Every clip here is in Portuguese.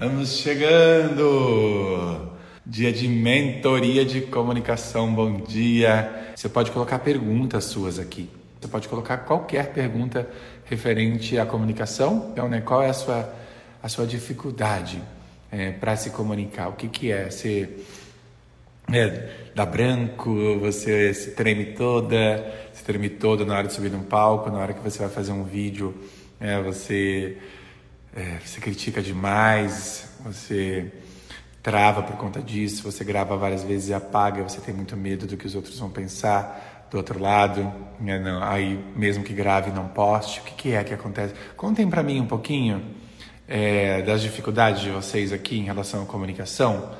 Vamos chegando! Dia de mentoria de comunicação, bom dia! Você pode colocar perguntas suas aqui. Você pode colocar qualquer pergunta referente à comunicação. Então, né, qual é a sua, a sua dificuldade é, para se comunicar? O que, que é? Você é, dá branco, você se treme toda, se treme toda na hora de subir num palco, na hora que você vai fazer um vídeo, é, você, é, você critica demais, você trava por conta disso, você grava várias vezes e apaga, você tem muito medo do que os outros vão pensar do outro lado, né, não, aí mesmo que grave não poste, o que, que é que acontece? Contem para mim um pouquinho é, das dificuldades de vocês aqui em relação à comunicação.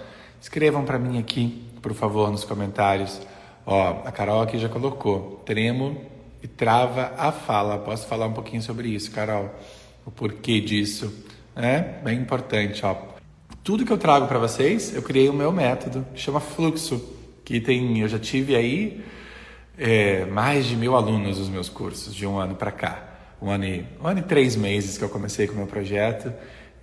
Escrevam para mim aqui, por favor, nos comentários. Ó, a Carol aqui já colocou, tremo e trava a fala. Posso falar um pouquinho sobre isso, Carol? O porquê disso? É bem importante, ó. Tudo que eu trago para vocês, eu criei o meu método, chama Fluxo, que tem, eu já tive aí é, mais de mil alunos nos meus cursos, de um ano para cá. Um ano, e, um ano e três meses que eu comecei com o meu projeto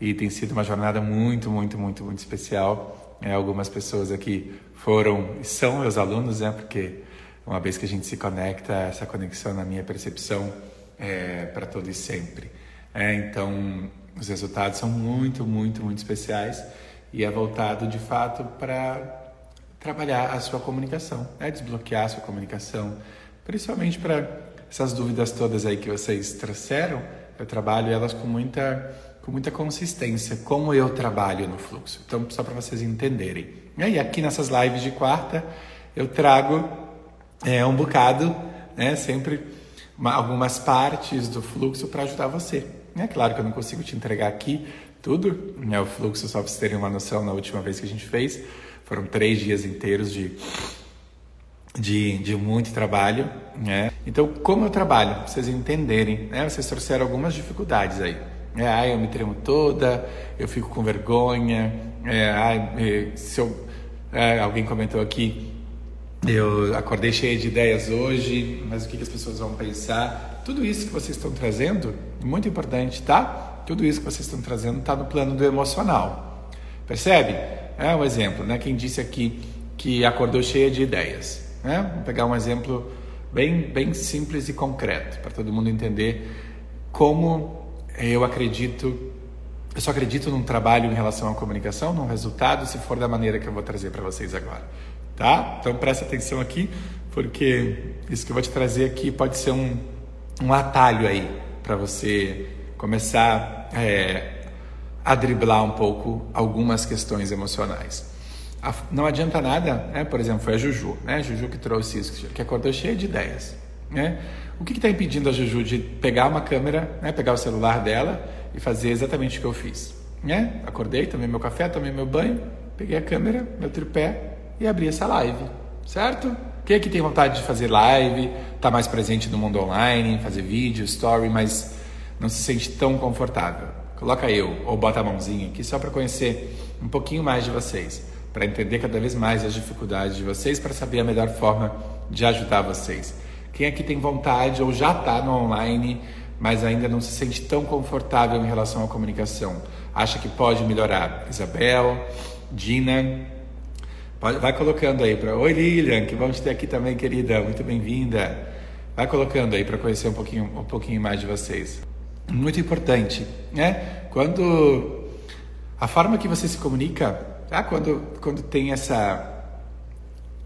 e tem sido uma jornada muito, muito, muito, muito especial. É, algumas pessoas aqui foram e são meus alunos, né? Porque uma vez que a gente se conecta, essa conexão na minha percepção é para todo e sempre. É, então, os resultados são muito, muito, muito especiais e é voltado de fato para trabalhar a sua comunicação, né? desbloquear a sua comunicação, principalmente para essas dúvidas todas aí que vocês trouxeram, eu trabalho elas com muita com muita consistência, como eu trabalho no fluxo. Então, só para vocês entenderem. E aqui nessas lives de quarta, eu trago é, um bocado, né, sempre uma, algumas partes do fluxo para ajudar você. É claro que eu não consigo te entregar aqui tudo, né, o fluxo, só para vocês terem uma noção, na última vez que a gente fez, foram três dias inteiros de, de, de muito trabalho, né? Então, como eu trabalho? Pra vocês entenderem, né? Vocês trouxeram algumas dificuldades aí. É, ai, eu me tremo toda, eu fico com vergonha, é, ai, é, se eu, é, alguém comentou aqui, eu acordei cheia de ideias hoje, mas o que, que as pessoas vão pensar? Tudo isso que vocês estão trazendo, muito importante, tá? Tudo isso que vocês estão trazendo está no plano do emocional. Percebe? É um exemplo, né? Quem disse aqui que acordou cheia de ideias. Né? Vou pegar um exemplo bem, bem simples e concreto para todo mundo entender como eu acredito. Eu só acredito num trabalho em relação à comunicação, num resultado, se for da maneira que eu vou trazer para vocês agora, tá? Então presta atenção aqui, porque isso que eu vou te trazer aqui pode ser um, um atalho aí para você começar é, a driblar um pouco algumas questões emocionais. Não adianta nada, né? por exemplo, foi a Juju, né? A Juju que trouxe isso, que acordou cheia de ideias. Né? O que está impedindo a Juju de pegar uma câmera, né? pegar o celular dela e fazer exatamente o que eu fiz? Né? Acordei, tomei meu café, tomei meu banho, peguei a câmera, meu tripé e abri essa live, certo? Quem aqui tem vontade de fazer live, estar tá mais presente no mundo online, fazer vídeo, story, mas não se sente tão confortável? Coloca eu ou bota a mãozinha aqui só para conhecer um pouquinho mais de vocês, para entender cada vez mais as dificuldades de vocês, para saber a melhor forma de ajudar vocês. Quem aqui tem vontade ou já está no online, mas ainda não se sente tão confortável em relação à comunicação, acha que pode melhorar? Isabel, Dina, vai colocando aí para. Oi Lilian, que bom te ter aqui também, querida, muito bem-vinda. Vai colocando aí para conhecer um pouquinho, um pouquinho mais de vocês muito importante, né? Quando a forma que você se comunica, tá? quando quando tem essa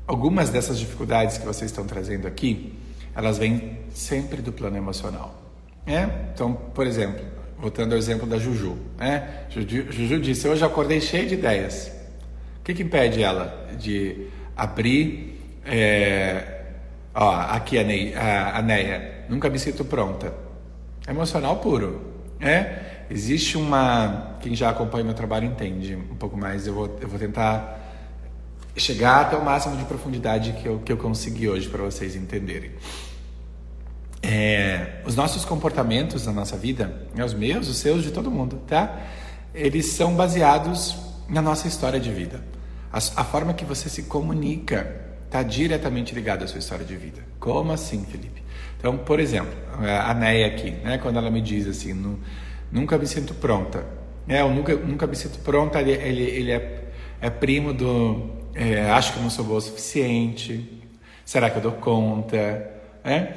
algumas dessas dificuldades que vocês estão trazendo aqui, elas vêm sempre do plano emocional, né? Então, por exemplo, voltando ao exemplo da Juju, né? Juju, Juju disse: hoje acordei cheio de ideias. O que, que impede ela de abrir? É... Ó, aqui a, Ney, a, a Neia, nunca me sinto pronta emocional puro. É, existe uma. Quem já acompanha meu trabalho entende um pouco mais. Eu vou, eu vou tentar chegar até o máximo de profundidade que eu, que eu consegui hoje para vocês entenderem. É, os nossos comportamentos na nossa vida, né, os meus, os seus, de todo mundo, tá? Eles são baseados na nossa história de vida. A, a forma que você se comunica está diretamente ligada à sua história de vida. Como assim, Felipe? Então, por exemplo, a Neia aqui, né, quando ela me diz assim, nunca me sinto pronta. É, eu nunca, nunca me sinto pronta, ele, ele, ele é, é primo do. É, acho que não sou boa o suficiente. Será que eu dou conta? É?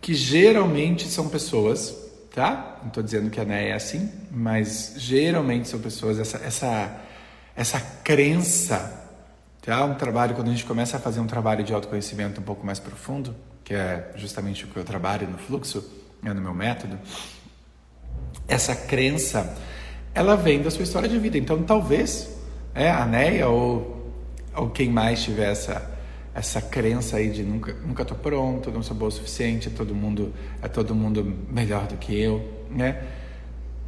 Que geralmente são pessoas, tá? Não estou dizendo que a Né é assim, mas geralmente são pessoas, essa, essa, essa crença Tá? Um trabalho, quando a gente começa a fazer um trabalho de autoconhecimento um pouco mais profundo, que é justamente o que eu trabalho no fluxo, é no meu método, essa crença, ela vem da sua história de vida. Então, talvez é, a Neia ou, ou quem mais tiver essa, essa crença aí de nunca nunca pronto, não sou boa o suficiente, é todo mundo é todo mundo melhor do que eu, né?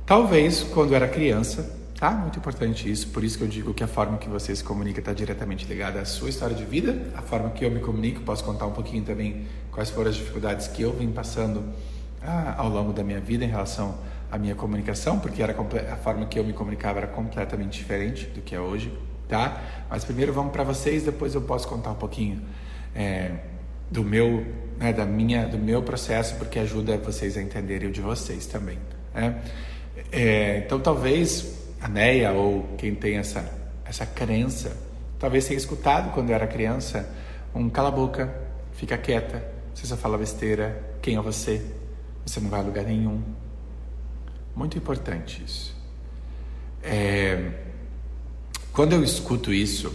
Talvez quando era criança Tá? Muito importante isso, por isso que eu digo que a forma que você se comunica está diretamente ligada à sua história de vida, a forma que eu me comunico, posso contar um pouquinho também quais foram as dificuldades que eu vim passando ah, ao longo da minha vida em relação à minha comunicação, porque era a forma que eu me comunicava era completamente diferente do que é hoje, tá? Mas primeiro vamos para vocês, depois eu posso contar um pouquinho é, do meu, né, da minha, do meu processo, porque ajuda vocês a entenderem o de vocês também, né? É, então talvez a Neia ou quem tem essa, essa crença, talvez tenha escutado quando era criança um cala a boca, fica quieta, você só fala besteira, quem é você? Você não vai a lugar nenhum. Muito importante isso. É, quando eu escuto isso,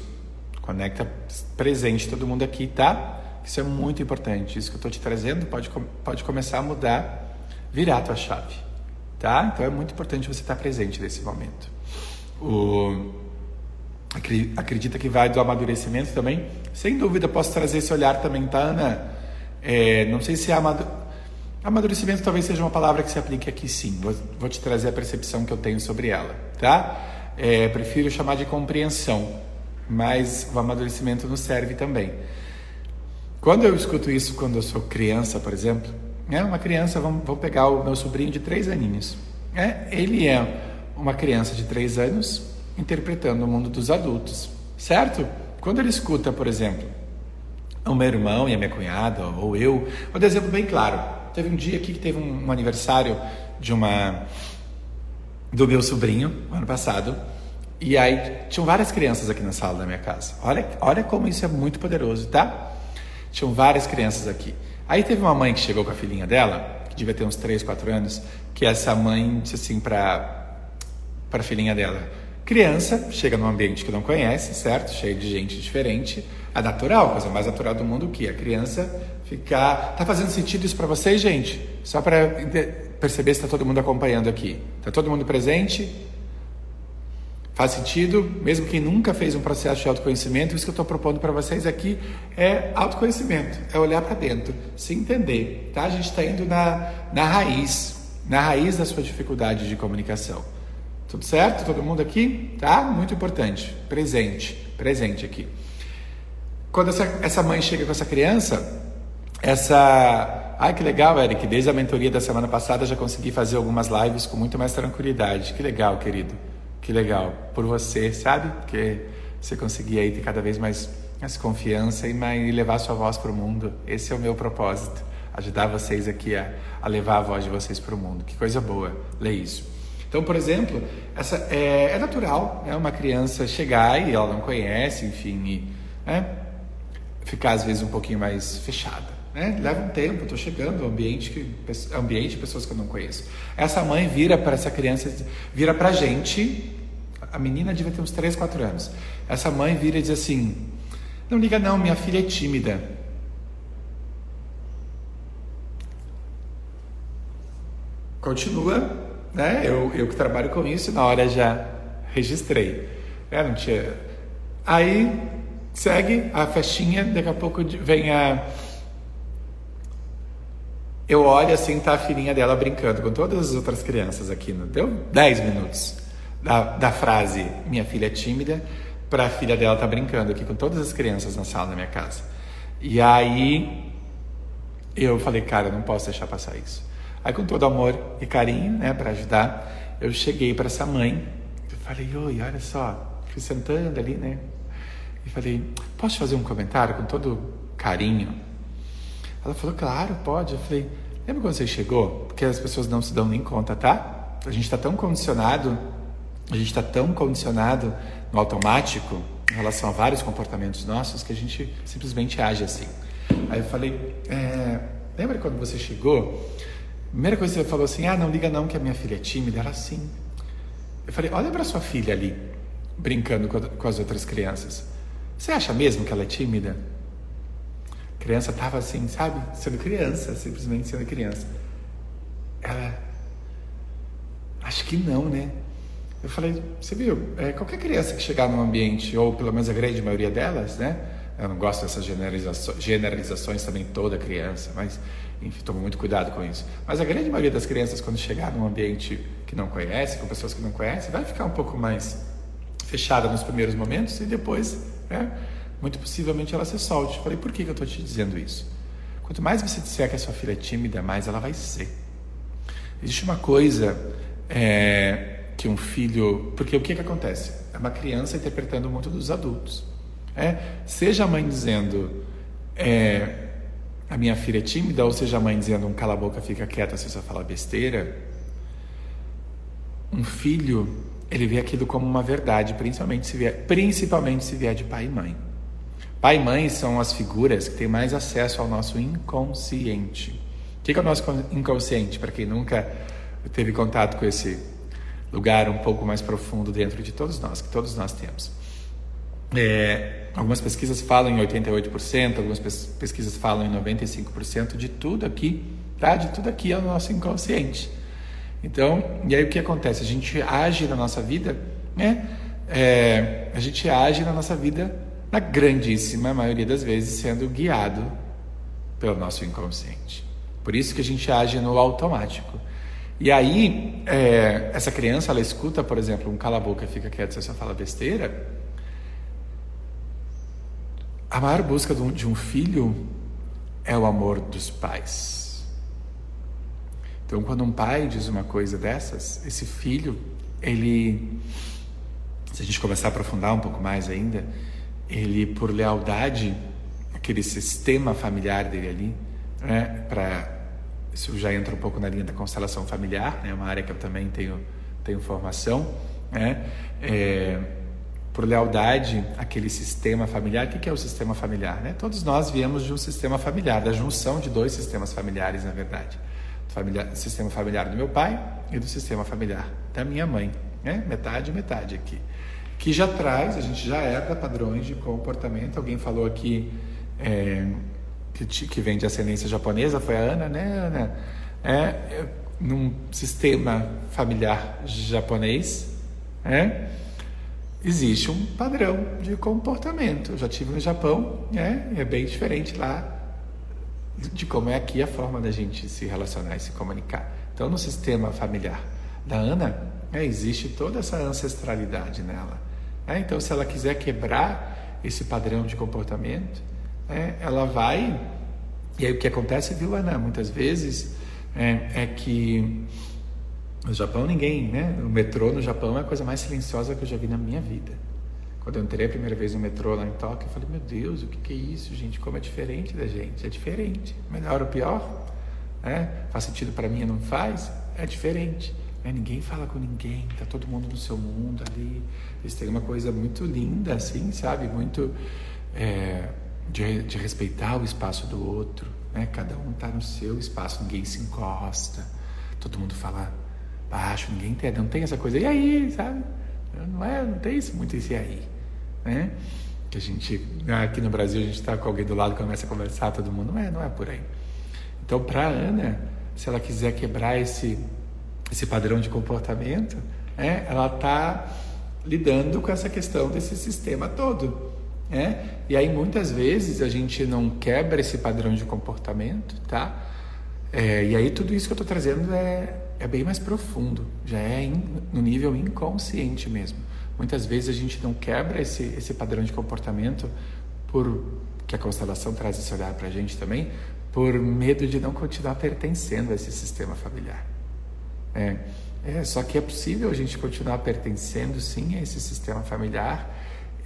conecta presente todo mundo aqui, tá? Isso é muito importante. Isso que eu estou te trazendo pode, pode começar a mudar, virar a tua chave, tá? Então é muito importante você estar presente nesse momento. O, acredita que vai do amadurecimento também? Sem dúvida, posso trazer esse olhar também, tá, Ana? É, não sei se é amadu... amadurecimento talvez seja uma palavra que se aplique aqui sim. Vou, vou te trazer a percepção que eu tenho sobre ela, tá? É, prefiro chamar de compreensão, mas o amadurecimento nos serve também. Quando eu escuto isso quando eu sou criança, por exemplo, é uma criança, vamos, vamos pegar o meu sobrinho de três aninhos. É, ele é uma criança de três anos interpretando o mundo dos adultos, certo? Quando ele escuta, por exemplo, o meu irmão e a minha cunhada, ou eu, vou dar exemplo bem claro. Teve um dia aqui que teve um, um aniversário de uma do meu sobrinho, ano passado, e aí tinham várias crianças aqui na sala da minha casa. Olha, olha como isso é muito poderoso, tá? Tinham várias crianças aqui. Aí teve uma mãe que chegou com a filhinha dela, que devia ter uns 3, 4 anos, que essa mãe disse assim para para a filhinha dela. Criança chega num ambiente que não conhece, certo? Cheio de gente diferente. É natural, coisa mais natural do mundo que a criança ficar. Tá fazendo sentido isso para vocês, gente? Só para perceber se está todo mundo acompanhando aqui. Está todo mundo presente? Faz sentido? Mesmo quem nunca fez um processo de autoconhecimento, isso que eu estou propondo para vocês aqui é autoconhecimento, é olhar para dentro, se entender, tá? A gente está indo na, na raiz, na raiz da sua dificuldade de comunicação. Tudo certo? Todo mundo aqui? Tá? Muito importante. Presente. Presente aqui. Quando essa, essa mãe chega com essa criança, essa. Ai, que legal, Eric. Desde a mentoria da semana passada já consegui fazer algumas lives com muito mais tranquilidade. Que legal, querido. Que legal. Por você, sabe? Porque você conseguir aí ter cada vez mais, mais confiança e, mais, e levar sua voz para o mundo. Esse é o meu propósito. Ajudar vocês aqui a, a levar a voz de vocês para o mundo. Que coisa boa. Lê isso. Então, por exemplo, essa, é, é natural né, uma criança chegar e ela não conhece, enfim, e, né, ficar às vezes um pouquinho mais fechada. Né? Leva um tempo, estou chegando, ambiente, que, ambiente pessoas que eu não conheço. Essa mãe vira para essa criança, vira para a gente, a menina devia ter uns 3, 4 anos. Essa mãe vira e diz assim: Não liga, não, minha filha é tímida. Continua né? Eu, eu que trabalho com isso, na hora já registrei. É, não tinha. Aí segue a festinha, daqui a pouco vem a. Eu olho assim, tá a filhinha dela brincando com todas as outras crianças aqui. Não deu 10 minutos da, da frase minha filha é tímida para a filha dela tá brincando aqui com todas as crianças na sala da minha casa. E aí eu falei, cara, eu não posso deixar passar isso. Aí, com todo amor e carinho, né, para ajudar, eu cheguei para essa mãe. Eu falei, oi, olha só, fui sentando ali, né? E falei, posso fazer um comentário com todo carinho? Ela falou, claro, pode. Eu falei, lembra quando você chegou? Porque as pessoas não se dão nem conta, tá? A gente está tão condicionado a gente está tão condicionado no automático em relação a vários comportamentos nossos que a gente simplesmente age assim. Aí eu falei, é, lembra quando você chegou? Primeira coisa que você falou assim, ah, não liga não que a minha filha é tímida. Ela sim. Eu falei, olha para sua filha ali, brincando com, as outras crianças. Você acha mesmo que ela é tímida? A criança estava assim, sabe? Sendo criança, simplesmente sendo criança. Ela, acho que não, né? Eu falei, você viu, é, qualquer criança que chegar num ambiente, ou pelo menos a grande maioria delas, né? Eu não gosto dessas generalizações, generalizações também toda criança, mas enfim, tomo muito cuidado com isso. Mas a grande maioria das crianças, quando chegar num ambiente que não conhece, com pessoas que não conhecem, vai ficar um pouco mais fechada nos primeiros momentos e depois, né, muito possivelmente ela se solte. Eu falei, por que, que eu estou te dizendo isso? Quanto mais você disser que a sua filha é tímida, mais ela vai ser. Existe uma coisa é, que um filho. Porque o que, que acontece? É uma criança interpretando muito dos adultos. É, seja a mãe dizendo é, a minha filha é tímida, ou seja a mãe dizendo um cala a boca, fica quieta, você falar besteira. Um filho, ele vê aquilo como uma verdade, principalmente se vier, principalmente se vier de pai e mãe. Pai e mãe são as figuras que têm mais acesso ao nosso inconsciente. O que é o nosso inconsciente? Para quem nunca teve contato com esse lugar um pouco mais profundo dentro de todos nós, que todos nós temos. É, algumas pesquisas falam em 88%, algumas pesquisas falam em 95% de tudo aqui, tá? De tudo aqui é o nosso inconsciente. Então, e aí o que acontece? A gente age na nossa vida, né? É, a gente age na nossa vida, na grandíssima maioria das vezes, sendo guiado pelo nosso inconsciente. Por isso que a gente age no automático. E aí, é, essa criança, ela escuta, por exemplo, um cala a boca, fica quieto, você fala besteira. A maior busca de um, filho é o amor dos pais. Então, quando um pai diz uma coisa dessas, esse filho, ele, se a gente começar a aprofundar um pouco mais ainda, ele, por lealdade, aquele sistema familiar dele ali, né, para isso já entra um pouco na linha da constelação familiar, né? uma área que eu também tenho, tenho formação. Né? É, por lealdade àquele sistema familiar. O que é o sistema familiar? Né? Todos nós viemos de um sistema familiar, da junção de dois sistemas familiares, na verdade. Do sistema familiar do meu pai e do sistema familiar da minha mãe. Né? Metade, metade aqui. Que já traz, a gente já herda padrões de comportamento. Alguém falou aqui é, que, que vem de ascendência japonesa, foi a Ana, né, Ana? É, é num sistema familiar japonês, é, existe um padrão de comportamento. Eu já tive no Japão, é, é bem diferente lá de como é aqui a forma da gente se relacionar e se comunicar. Então, no sistema familiar da Ana, é, existe toda essa ancestralidade nela. É, então, se ela quiser quebrar esse padrão de comportamento, é, ela vai. E aí o que acontece, viu, Ana? Muitas vezes é, é que no Japão ninguém, né? O metrô no Japão é a coisa mais silenciosa que eu já vi na minha vida. Quando eu entrei a primeira vez no metrô lá em Tóquio, eu falei, meu Deus, o que, é isso, gente? Como é diferente da gente? É diferente. Melhor ou pior? É? Faz sentido para mim não faz? É diferente. É, ninguém fala com ninguém, tá todo mundo no seu mundo ali. Eles têm uma coisa muito linda, assim, sabe? Muito. É de, de respeitar o espaço do outro, né? Cada um está no seu espaço, ninguém se encosta, todo mundo fala baixo, ninguém entende, não tem essa coisa, e aí, sabe? Não é, não tem isso, muito esse aí, né? Que a gente, aqui no Brasil, a gente está com alguém do lado, começa a conversar, todo mundo, não é, não é por aí. Então, para Ana, se ela quiser quebrar esse, esse padrão de comportamento, né? ela está lidando com essa questão desse sistema todo. É? E aí muitas vezes a gente não quebra esse padrão de comportamento, tá? É, e aí tudo isso que eu estou trazendo é, é bem mais profundo, já é in, no nível inconsciente mesmo. Muitas vezes a gente não quebra esse, esse padrão de comportamento por que a constelação traz esse olhar para a gente também, por medo de não continuar pertencendo a esse sistema familiar. É, é, só que é possível a gente continuar pertencendo sim a esse sistema familiar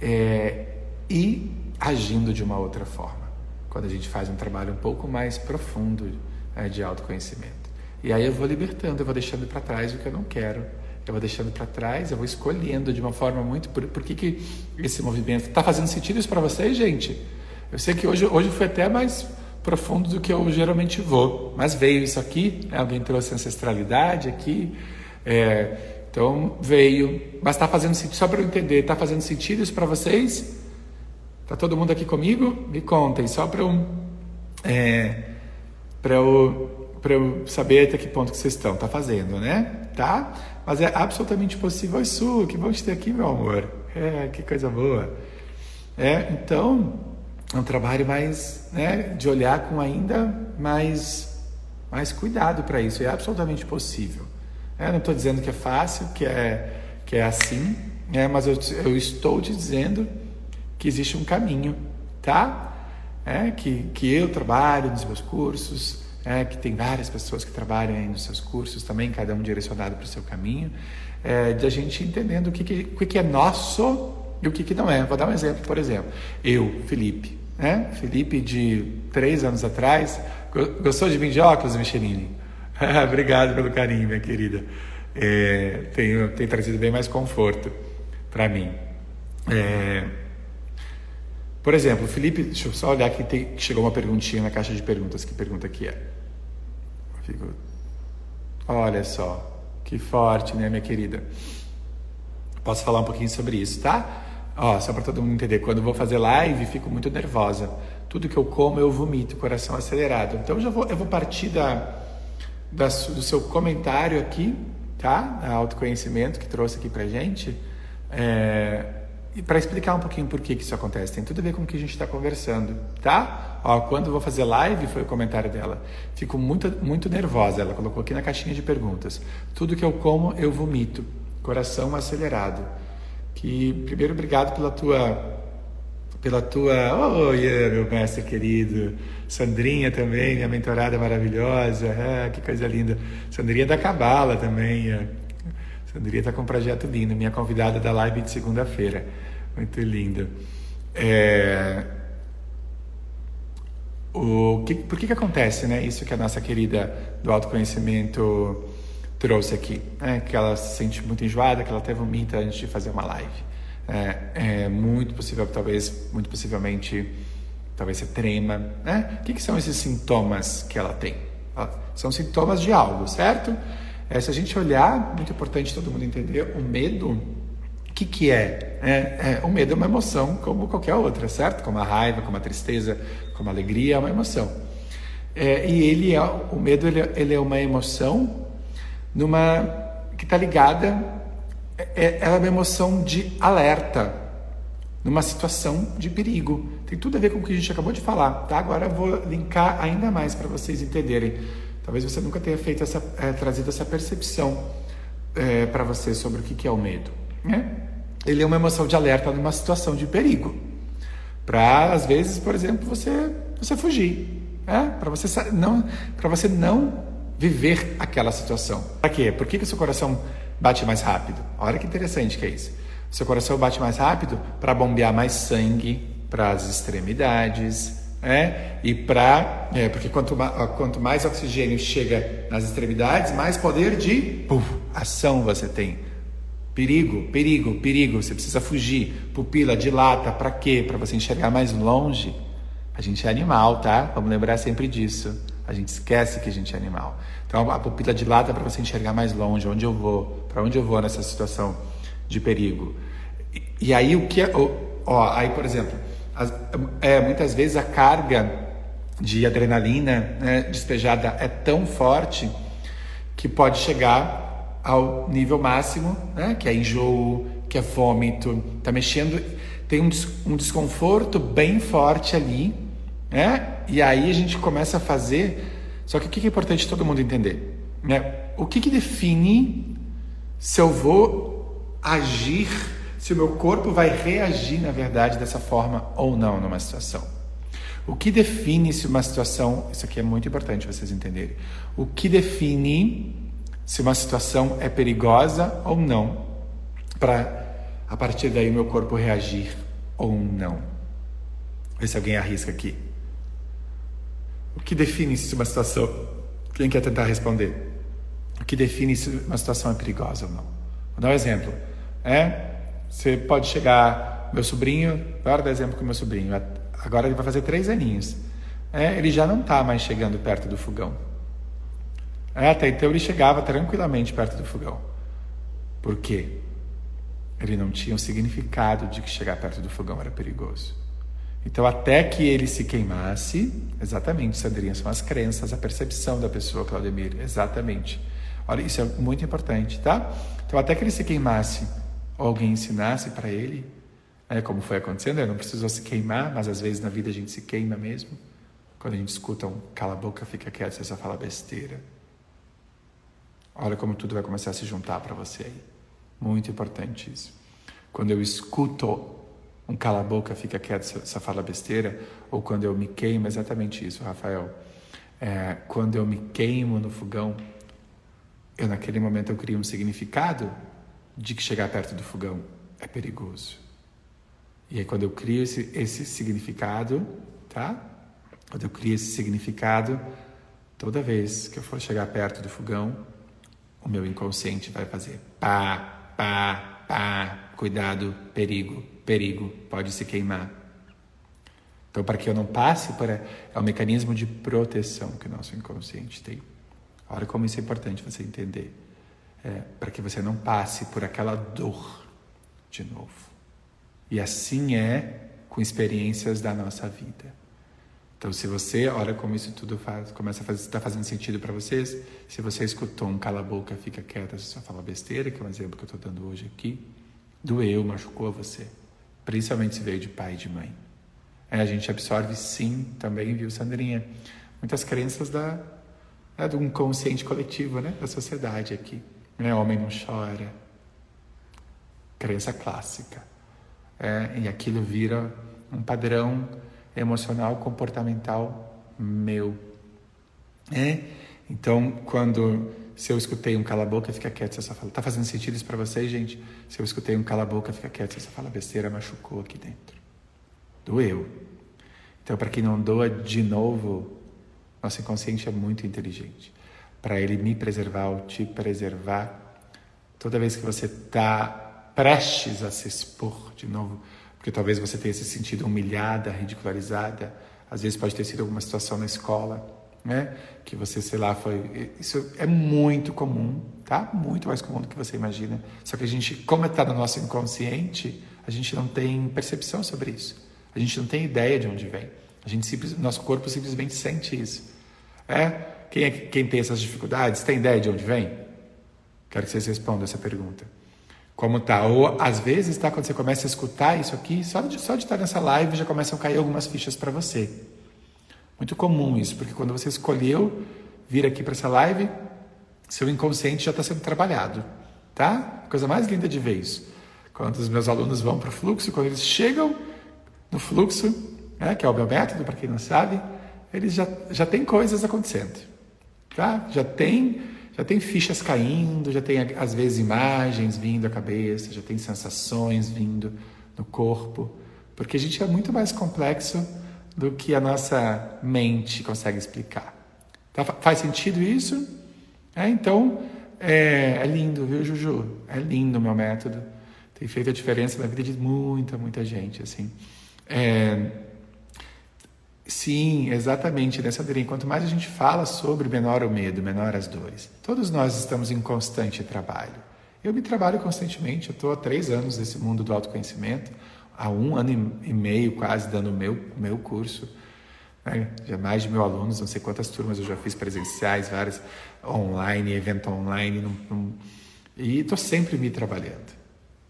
é, e agindo de uma outra forma, quando a gente faz um trabalho um pouco mais profundo é, de autoconhecimento. E aí eu vou libertando, eu vou deixando para trás o que eu não quero, eu vou deixando para trás, eu vou escolhendo de uma forma muito. Por, por que, que esse movimento. Está fazendo sentido isso para vocês, gente? Eu sei que hoje, hoje foi até mais profundo do que eu geralmente vou, mas veio isso aqui, né? alguém trouxe ancestralidade aqui, é, então veio, mas está fazendo sentido, só para eu entender, está fazendo sentido isso para vocês? Está todo mundo aqui comigo? Me contem, só para eu, é, para eu, eu saber até que ponto que vocês estão, está fazendo, né? Tá? Mas é absolutamente possível isso, que bom te ter aqui, meu amor, é, que coisa boa. É, então, é um trabalho mais, né, de olhar com ainda mais, mais cuidado para isso. É absolutamente possível. É, não estou dizendo que é fácil, que é, que é assim, é, mas eu, eu estou te dizendo que existe um caminho, tá? É, que, que eu trabalho nos meus cursos, é, que tem várias pessoas que trabalham aí nos seus cursos também, cada um direcionado para o seu caminho, é, de a gente entendendo o que, que, que é nosso e o que, que não é. Vou dar um exemplo, por exemplo. Eu, Felipe, né? Felipe, de três anos atrás, gostou de vir de óculos, Michelini? Obrigado pelo carinho, minha querida. É, tem, tem trazido bem mais conforto para mim. É, por exemplo, Felipe, deixa eu só olhar aqui, tem, chegou uma perguntinha na caixa de perguntas. Que pergunta que é? Fico, olha só, que forte, né, minha querida? Posso falar um pouquinho sobre isso, tá? Ó, só para todo mundo entender, quando eu vou fazer live, fico muito nervosa. Tudo que eu como, eu vomito, coração acelerado. Então, eu já vou, eu vou partir da, da, do seu comentário aqui, tá? A autoconhecimento que trouxe aqui pra gente. É, e para explicar um pouquinho por que, que isso acontece. Tem tudo a ver com o que a gente está conversando, tá? Ó, quando eu vou fazer live, foi o comentário dela. Fico muito, muito nervosa. Ela colocou aqui na caixinha de perguntas. Tudo que eu como, eu vomito. Coração acelerado. Que primeiro obrigado pela tua pela tua, oh, yeah, meu mestre querido, Sandrinha também, minha mentorada maravilhosa, ah, que coisa linda. Sandrinha da Cabala também, é. Sandrinha está com um projeto lindo, minha convidada da live de segunda-feira, muito linda. É... O que, por que que acontece, né? Isso que a nossa querida do autoconhecimento trouxe aqui, né? que ela se sente muito enjoada, que ela até vomita antes de fazer uma live. É, é muito possível, talvez, muito possivelmente, talvez você trema, né? O que, que são esses sintomas que ela tem? São sintomas de algo, certo? É, se a gente olhar, muito importante todo mundo entender, o medo, o que, que é? é? é? O medo é uma emoção como qualquer outra, certo? Como a raiva, como a tristeza, como a alegria, é uma emoção. É, e ele é, o medo ele, ele é uma emoção numa que está ligada, é, é, ela é uma emoção de alerta, numa situação de perigo. Tem tudo a ver com o que a gente acabou de falar, tá? Agora eu vou linkar ainda mais para vocês entenderem. Talvez você nunca tenha feito essa, é, trazido essa percepção é, para você sobre o que, que é o medo, né? Ele é uma emoção de alerta numa situação de perigo. Para às vezes, por exemplo, você você fugir, né? Para você não para você não viver aquela situação. Para quê? Por que, o seu coração bate mais rápido? Olha que interessante que é isso. Seu coração bate mais rápido para bombear mais sangue para as extremidades, né? E para é, porque quanto, quanto mais oxigênio chega nas extremidades, mais poder de puf, ação você tem. Perigo, perigo, perigo. Você precisa fugir. Pupila dilata. Para quê? Para você enxergar mais longe. A gente é animal, tá? Vamos lembrar sempre disso. A gente esquece que a gente é animal. Então a pupila dilata para você enxergar mais longe, onde eu vou, para onde eu vou nessa situação de perigo. E, e aí o que é, ó, aí por exemplo, é, muitas vezes a carga de adrenalina né, despejada é tão forte que pode chegar ao nível máximo, né, que é enjoo, que é vômito, tá mexendo, tem um, um desconforto bem forte ali, né? E aí a gente começa a fazer. Só que o que é importante todo mundo entender? Né? O que, que define se eu vou agir, se o meu corpo vai reagir, na verdade, dessa forma ou não numa situação? O que define se uma situação. Isso aqui é muito importante vocês entenderem. O que define se uma situação é perigosa ou não, para a partir daí o meu corpo reagir ou não. Vê se alguém arrisca aqui. O que define se uma situação. Quem quer tentar responder? O que define se uma situação é perigosa ou não? Vou dar um exemplo. É, você pode chegar, meu sobrinho, agora dar exemplo com meu sobrinho, agora ele vai fazer três aninhos. É, ele já não está mais chegando perto do fogão. É, até então ele chegava tranquilamente perto do fogão. Por quê? Ele não tinha o significado de que chegar perto do fogão era perigoso. Então, até que ele se queimasse, exatamente, Sandrinha, são as crenças, a percepção da pessoa, Claudemir, exatamente. Olha, isso é muito importante, tá? Então, até que ele se queimasse, ou alguém ensinasse para ele, é como foi acontecendo, ele não precisou se queimar, mas às vezes na vida a gente se queima mesmo. Quando a gente escuta um cala a boca, fica quieto, você só fala besteira. Olha como tudo vai começar a se juntar para você aí. Muito importante isso. Quando eu escuto um cala a boca, fica quieto, só fala besteira, ou quando eu me queimo, exatamente isso, Rafael. É, quando eu me queimo no fogão, eu naquele momento eu crio um significado de que chegar perto do fogão é perigoso. E aí quando eu crio esse, esse significado, tá? Quando eu crio esse significado, toda vez que eu for chegar perto do fogão, o meu inconsciente vai fazer pá, pá, pá, cuidado, perigo, perigo, pode se queimar. Então, para que eu não passe por. É um mecanismo de proteção que o nosso inconsciente tem. Olha como isso é importante você entender. É, para que você não passe por aquela dor de novo. E assim é com experiências da nossa vida. Então, se você, olha como isso tudo faz, começa a fazer, está fazendo sentido para vocês. Se você escutou um cala a boca, fica quieta, você só fala besteira, que é um exemplo que eu estou dando hoje aqui, doeu, machucou você. Principalmente se veio de pai e de mãe. É, a gente absorve sim, também, viu, Sandrinha? Muitas crenças da, é, do inconsciente coletivo, né? Da sociedade aqui. Né? Homem não chora. Crença clássica. É, e aquilo vira um padrão emocional, comportamental meu. É? Então, quando se eu escutei um cala-boca, fica quieto, você fala. Tá fazendo sentido isso para vocês, gente? Se eu escutei um cala-boca, fica quieto, você fala besteira, machucou aqui dentro. Doeu. Então, para quem não doa de novo, nosso inconsciente é muito inteligente. Para ele me preservar ou te preservar, toda vez que você está prestes a se expor de novo, porque talvez você tenha se sentido humilhada, ridicularizada. Às vezes pode ter sido alguma situação na escola, né? Que você, sei lá, foi. Isso é muito comum, tá? Muito mais comum do que você imagina. Só que a gente, como está no nosso inconsciente, a gente não tem percepção sobre isso. A gente não tem ideia de onde vem. A gente simples, nosso corpo simplesmente sente isso. É? Quem, é, quem tem essas dificuldades tem ideia de onde vem? Quero que vocês respondam essa pergunta como tá. Ou às vezes, tá, quando você começa a escutar isso aqui, só de, só de estar nessa live já começam a cair algumas fichas para você. Muito comum isso, porque quando você escolheu vir aqui para essa live, seu inconsciente já está sendo trabalhado, tá? Coisa mais linda de ver isso. Quando os meus alunos vão para o fluxo, quando eles chegam no fluxo, né, que é o meu método, para quem não sabe, eles já, já têm coisas acontecendo, tá? Já tem já tem fichas caindo, já tem às vezes imagens vindo à cabeça, já tem sensações vindo no corpo, porque a gente é muito mais complexo do que a nossa mente consegue explicar. Tá, faz sentido isso? É, então, é, é lindo, viu, Juju? É lindo o meu método. Tem feito a diferença na vida de muita, muita gente, assim. É, Sim, exatamente, né, Sandrinha? Quanto mais a gente fala sobre menor o medo, menor as dores. Todos nós estamos em constante trabalho. Eu me trabalho constantemente, eu estou há três anos nesse mundo do autoconhecimento, há um ano e meio quase dando o meu, meu curso. Né? Já mais de mil alunos, não sei quantas turmas eu já fiz presenciais, várias online, evento online, num, num... e estou sempre me trabalhando.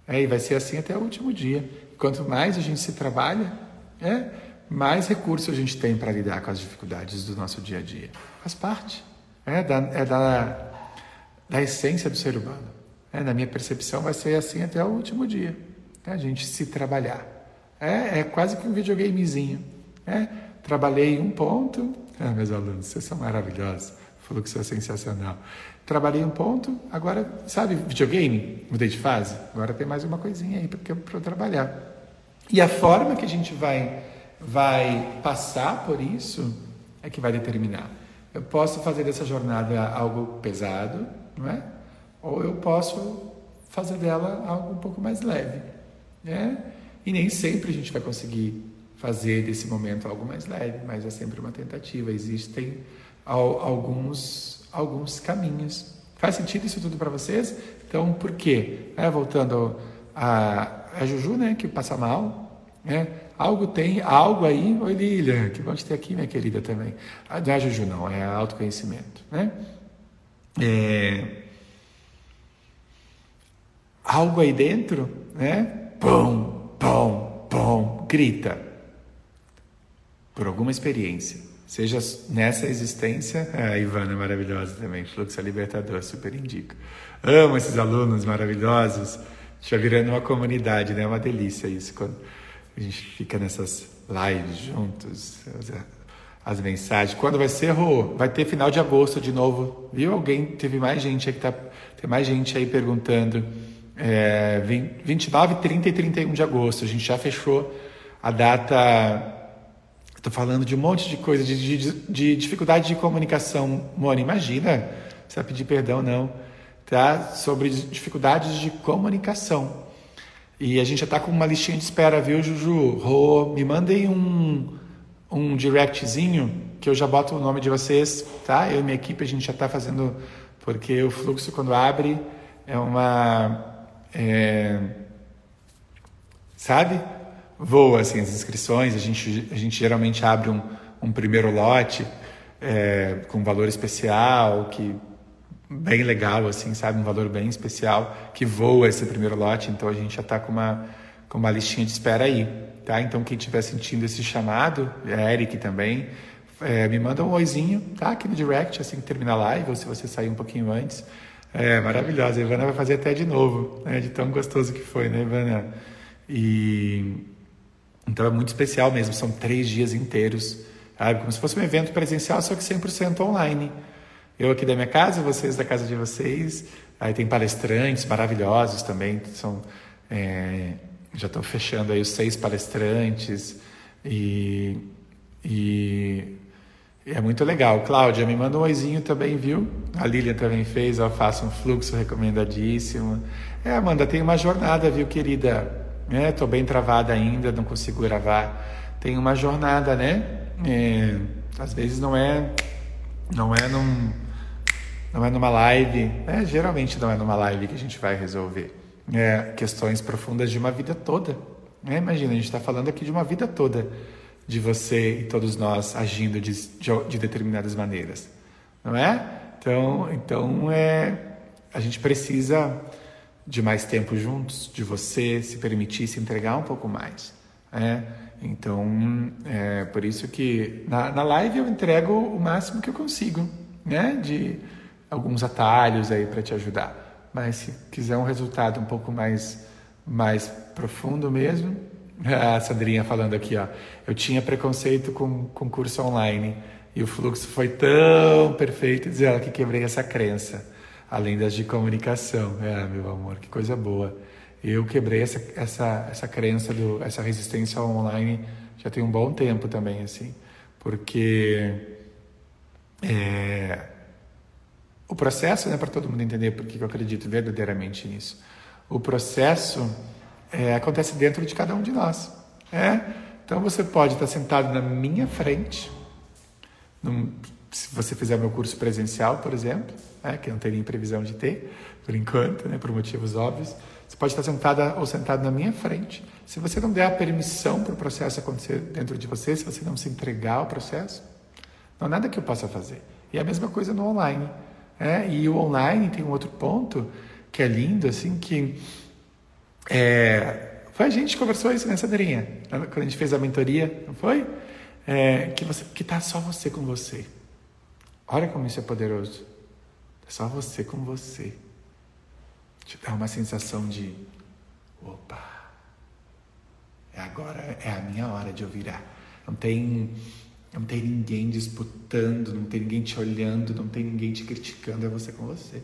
É, e vai ser assim até o último dia. Quanto mais a gente se trabalha, é, mais recursos a gente tem para lidar com as dificuldades do nosso dia a dia. Faz parte. É da, é da, da essência do ser humano. É, na minha percepção, vai ser assim até o último dia. É, a gente se trabalhar. É, é quase que um videogamezinho. É, trabalhei um ponto. Ah, meus alunos, vocês são maravilhosos. Falou que isso é sensacional. Trabalhei um ponto, agora, sabe, videogame? Mudei de fase. Agora tem mais uma coisinha aí para eu trabalhar. E a forma que a gente vai vai passar por isso é que vai determinar. Eu posso fazer dessa jornada algo pesado, não é? Ou eu posso fazer dela algo um pouco mais leve, né? E nem sempre a gente vai conseguir fazer desse momento algo mais leve, mas é sempre uma tentativa. Existem alguns alguns caminhos. Faz sentido isso tudo para vocês? Então, por quê? É, voltando a, a Juju, né, que passa mal, né? Algo tem, algo aí, oi Lília, que bom te ter aqui, minha querida, também. Ah, não é Juju, não, é autoconhecimento, né? É, algo aí dentro, né? Pum, pum, pum, grita. Por alguma experiência. Seja nessa existência, a Ivana é maravilhosa também, fluxo libertador, super indico. Amo esses alunos maravilhosos, já virando uma comunidade, né? É uma delícia isso, quando a gente fica nessas lives juntos, as mensagens. Quando vai ser, Rô? Vai ter final de agosto de novo, viu? Alguém, teve mais gente aí que tá, tem mais gente aí perguntando é, 29, 30 e 31 de agosto. A gente já fechou a data. Estou falando de um monte de coisa, de, de, de dificuldade de comunicação. Mona, imagina, você vai pedir perdão, não. Tá? Sobre dificuldades de comunicação. E a gente já está com uma listinha de espera, viu, Juju? Rô, me mandem um, um directzinho que eu já boto o nome de vocês, tá? Eu e minha equipe, a gente já está fazendo, porque o fluxo, quando abre, é uma é, sabe? Voa assim as inscrições, a gente, a gente geralmente abre um, um primeiro lote é, com valor especial, que bem legal, assim, sabe? Um valor bem especial que voa esse primeiro lote, então a gente já está com uma, com uma listinha de espera aí, tá? Então quem estiver sentindo esse chamado, a Eric também, é, me manda um oizinho, tá? Aqui no direct, assim que terminar a live, ou se você sair um pouquinho antes, é, maravilhosa. A Ivana vai fazer até de novo, né? De tão gostoso que foi, né, Ivana? E então é muito especial mesmo. São três dias inteiros, sabe? Como se fosse um evento presencial, só que 100% online. Eu aqui da minha casa, vocês da casa de vocês. Aí tem palestrantes maravilhosos também. São, é, já estou fechando aí os seis palestrantes e, e é muito legal. Cláudia, me manda um oizinho também, viu? A Lilian também fez, ó, faça um fluxo recomendadíssimo. É, Amanda, tem uma jornada, viu, querida? É, tô bem travada ainda, não consigo gravar. Tem uma jornada, né? É, às vezes não é, não é num, não é numa live. É, geralmente não é numa live que a gente vai resolver. É, questões profundas de uma vida toda. É, imagina, a gente está falando aqui de uma vida toda de você e todos nós agindo de, de, de determinadas maneiras, não é? Então, então é, a gente precisa de mais tempo juntos, de você se permitir se entregar um pouco mais, né? Então, é por isso que na, na live eu entrego o máximo que eu consigo, né? De alguns atalhos aí para te ajudar. Mas se quiser um resultado um pouco mais mais profundo mesmo, A Sandrinha falando aqui, ó. Eu tinha preconceito com, com curso online e o fluxo foi tão perfeito, diz ela, que quebrei essa crença, além das de comunicação. É, meu amor, que coisa boa. Eu quebrei essa, essa, essa crença, do, essa resistência ao online já tem um bom tempo também, assim, porque é, o processo, né, para todo mundo entender porque eu acredito verdadeiramente nisso, o processo é, acontece dentro de cada um de nós. É? Então você pode estar sentado na minha frente, num, se você fizer meu curso presencial, por exemplo, é, que não teria previsão de ter, por enquanto, né, por motivos óbvios. Você pode estar sentada ou sentado na minha frente. Se você não der a permissão para o processo acontecer dentro de você, se você não se entregar ao processo, não há nada que eu possa fazer. E a mesma coisa no online. É? E o online tem um outro ponto que é lindo, assim, que é, foi a gente que conversou isso, né, Sandrinha? Quando a gente fez a mentoria, não foi? É, que você, que tá só você com você. Olha como isso é poderoso. É só você com você. Te dá uma sensação de, opa, é agora, é a minha hora de eu virar. Não tem, não tem ninguém disputando, não tem ninguém te olhando, não tem ninguém te criticando, é você com você.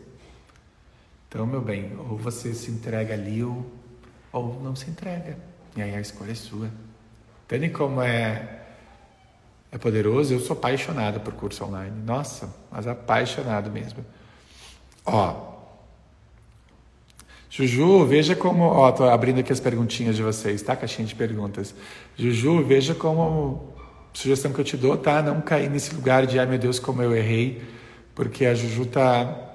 Então, meu bem, ou você se entrega ali ou ou não se entrega. E aí a escolha é sua. Entende como é, é poderoso? Eu sou apaixonado por curso online. Nossa, mas apaixonado mesmo. Ó, Juju, veja como. Ó, tô abrindo aqui as perguntinhas de vocês, tá? Caixinha de perguntas. Juju, veja como. Sugestão que eu te dou, tá? Não cair nesse lugar de, ai meu Deus, como eu errei. Porque a Juju tá.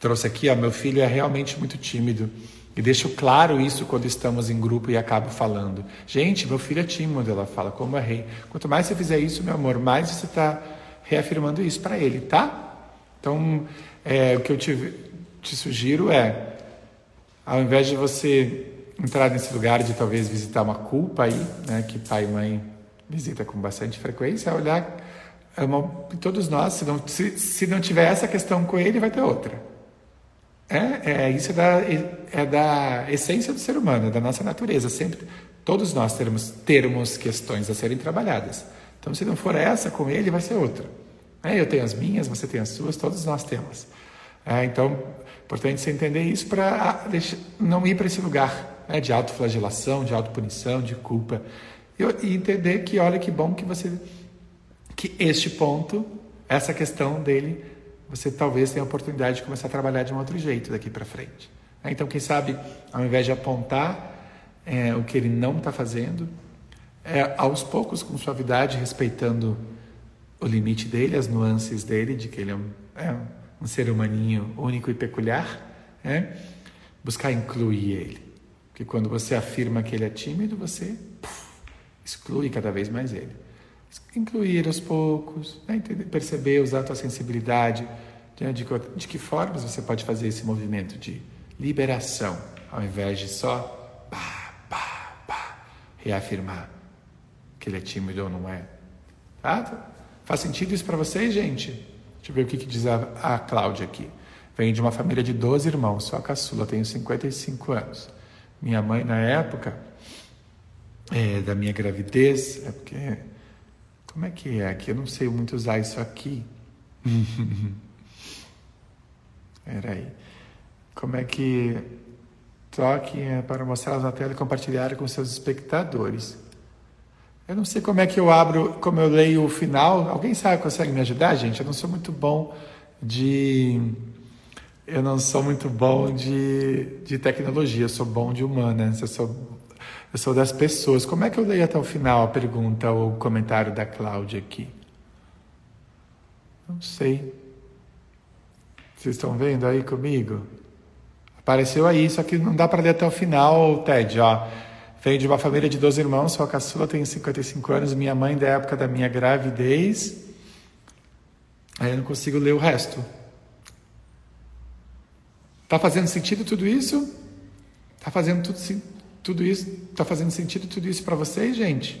Trouxe aqui, ó, meu filho é realmente muito tímido. E deixo claro isso quando estamos em grupo e acabo falando. Gente, meu filho é tímido, ela fala, como errei. Quanto mais você fizer isso, meu amor, mais você está reafirmando isso para ele, tá? Então, é, o que eu te, te sugiro é ao invés de você entrar nesse lugar de talvez visitar uma culpa aí, né, que pai e mãe visita com bastante frequência, é olhar é uma, todos nós, se não, se, se não tiver essa questão com ele, vai ter outra. É, é isso é da, é da essência do ser humano, é da nossa natureza. Sempre, todos nós teremos, termos questões a serem trabalhadas. Então, se não for essa com ele, vai ser outra. É, eu tenho as minhas, você tem as suas, todos nós temos. É, então, Importante você entender isso para não ir para esse lugar né, de autoflagelação, de autopunição, de culpa. E, entender que, olha que bom que você. que este ponto, essa questão dele, você talvez tenha a oportunidade de começar a trabalhar de um outro jeito daqui para frente. Né. Então, quem sabe, ao invés de apontar é, o que ele não está fazendo, é, aos poucos, com suavidade, respeitando o limite dele, as nuances dele, de que ele é um, é um ser humaninho único e peculiar, é buscar incluir ele. Porque quando você afirma que ele é tímido, você exclui cada vez mais ele. Incluir aos poucos, né? perceber, usar a tua sensibilidade, de, de, de que formas você pode fazer esse movimento de liberação, ao invés de só pá, pá, pá, reafirmar que ele é tímido ou não é. Tá? Faz sentido isso para vocês, gente? Deixa eu ver o que, que diz a, a Cláudia aqui. Venho de uma família de 12 irmãos, sou a caçula, tenho 55 anos. Minha mãe, na época é, da minha gravidez, é porque. Como é que é aqui? Eu não sei muito usar isso aqui. Peraí. Como é que. Toque é, para mostrar na tela e compartilhar com seus espectadores. Eu não sei como é que eu abro, como eu leio o final. Alguém sabe, consegue me ajudar, gente? Eu não sou muito bom de. Eu não sou muito bom de, de tecnologia, eu sou bom de humanas, eu sou, eu sou das pessoas. Como é que eu leio até o final a pergunta ou o comentário da Cláudia aqui? Não sei. Vocês estão vendo aí comigo? Apareceu aí, só que não dá para ler até o final, Ted, ó. Venho de uma família de 12 irmãos, sou a caçula, tenho 55 anos. Minha mãe, da época da minha gravidez. Aí eu não consigo ler o resto. Tá fazendo sentido tudo isso? Tá fazendo tudo, tudo isso? Tá fazendo sentido tudo isso para vocês, gente?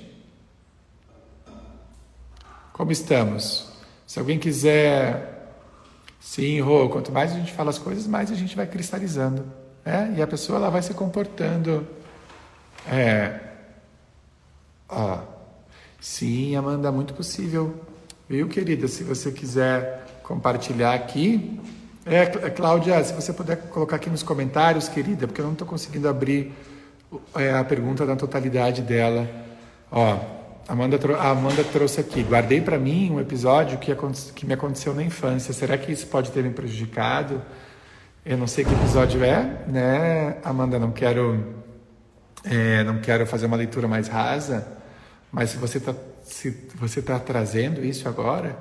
Como estamos? Se alguém quiser, sim, Rô, quanto mais a gente fala as coisas, mais a gente vai cristalizando, né? E a pessoa ela vai se comportando é. Ó. Sim, Amanda, muito possível. Viu, querida? Se você quiser compartilhar aqui. É, Cláudia, se você puder colocar aqui nos comentários, querida, porque eu não estou conseguindo abrir é, a pergunta na totalidade dela. Ó, Amanda, a Amanda trouxe aqui. Guardei para mim um episódio que, que me aconteceu na infância. Será que isso pode ter me prejudicado? Eu não sei que episódio é, né, Amanda? Não quero é, não quero fazer uma leitura mais rasa, mas se você está se você tá trazendo isso agora,